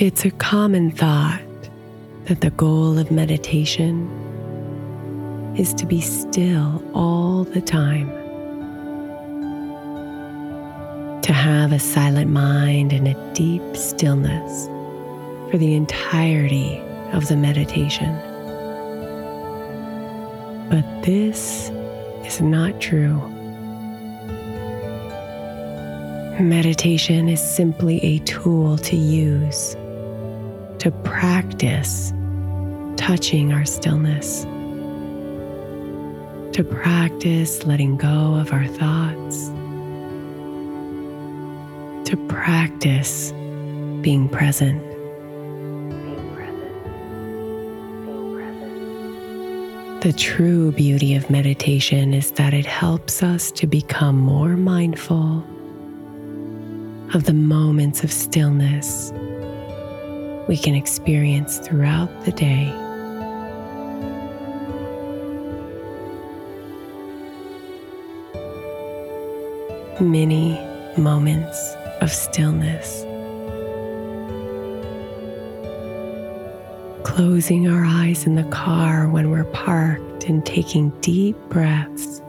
It's a common thought that the goal of meditation is to be still all the time, to have a silent mind and a deep stillness for the entirety of the meditation. But this is not true. Meditation is simply a tool to use to practice touching our stillness, to practice letting go of our thoughts, to practice being present. The true beauty of meditation is that it helps us to become more mindful of the moments of stillness we can experience throughout the day. Many moments of stillness. Closing our eyes in the car when we're parked and taking deep breaths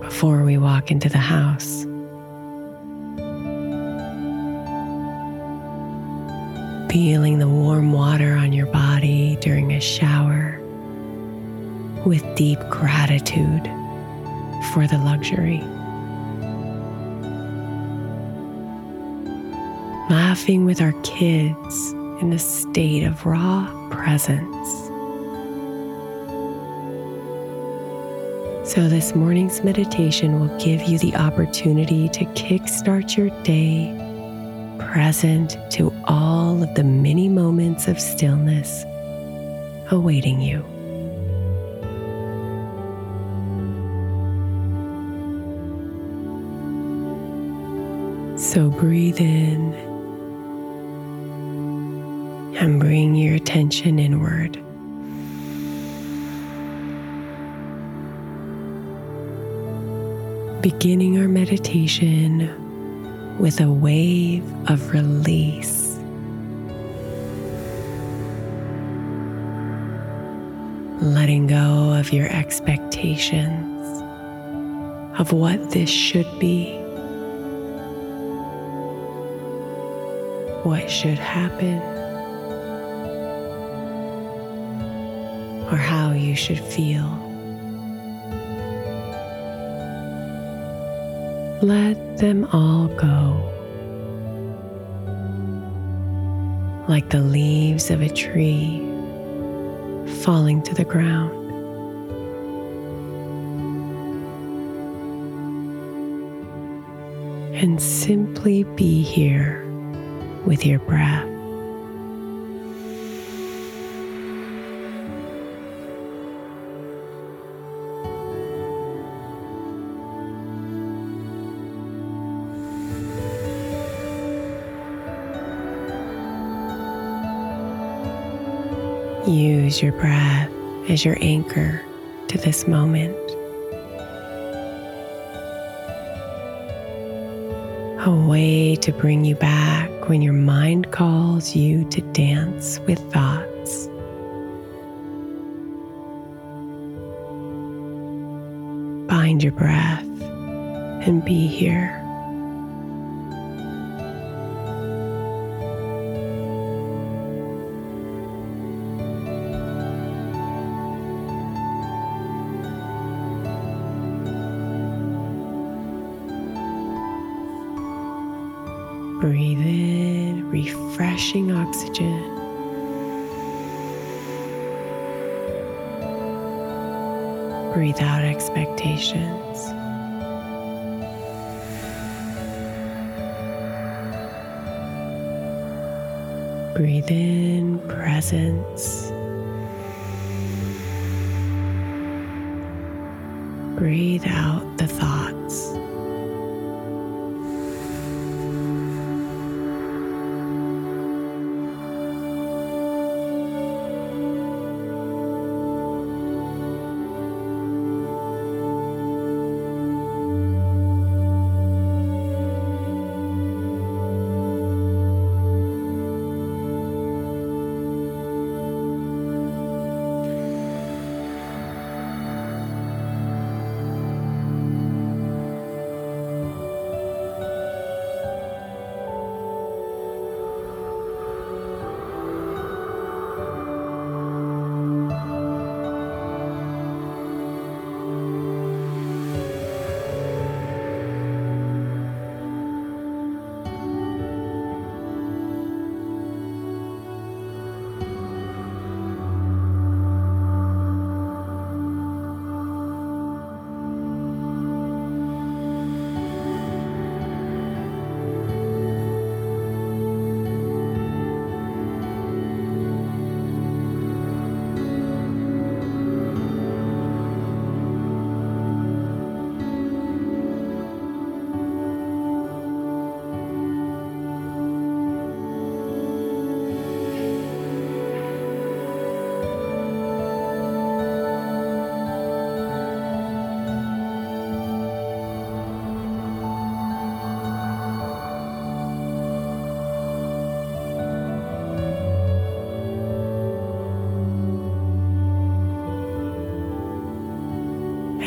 before we walk into the house. Feeling the warm water on your body during a shower with deep gratitude for the luxury. Laughing with our kids in a state of raw presence. So, this morning's meditation will give you the opportunity to kickstart your day present to the many moments of stillness awaiting you. So breathe in and bring your attention inward. Beginning our meditation with a wave of release. Letting go of your expectations of what this should be, what should happen, or how you should feel. Let them all go. Like the leaves of a tree falling to the ground. And simply be here with your breath. Use your breath as your anchor to this moment. a way to bring you back when your mind calls you to dance with thoughts. Find your breath and be here. Breathe in refreshing oxygen. Breathe out expectations. Breathe in presence. Breathe out the thoughts.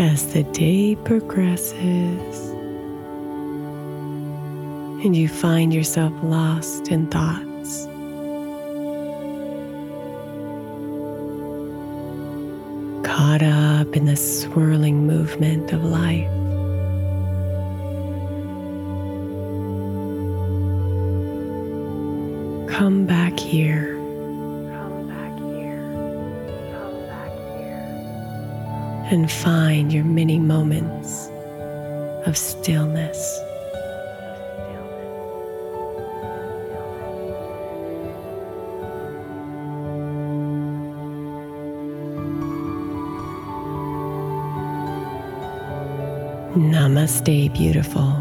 As the day progresses and you find yourself lost in thoughts. Caught up in the swirling movement of life. Come back here and find your many moments of stillness. Namaste, beautiful.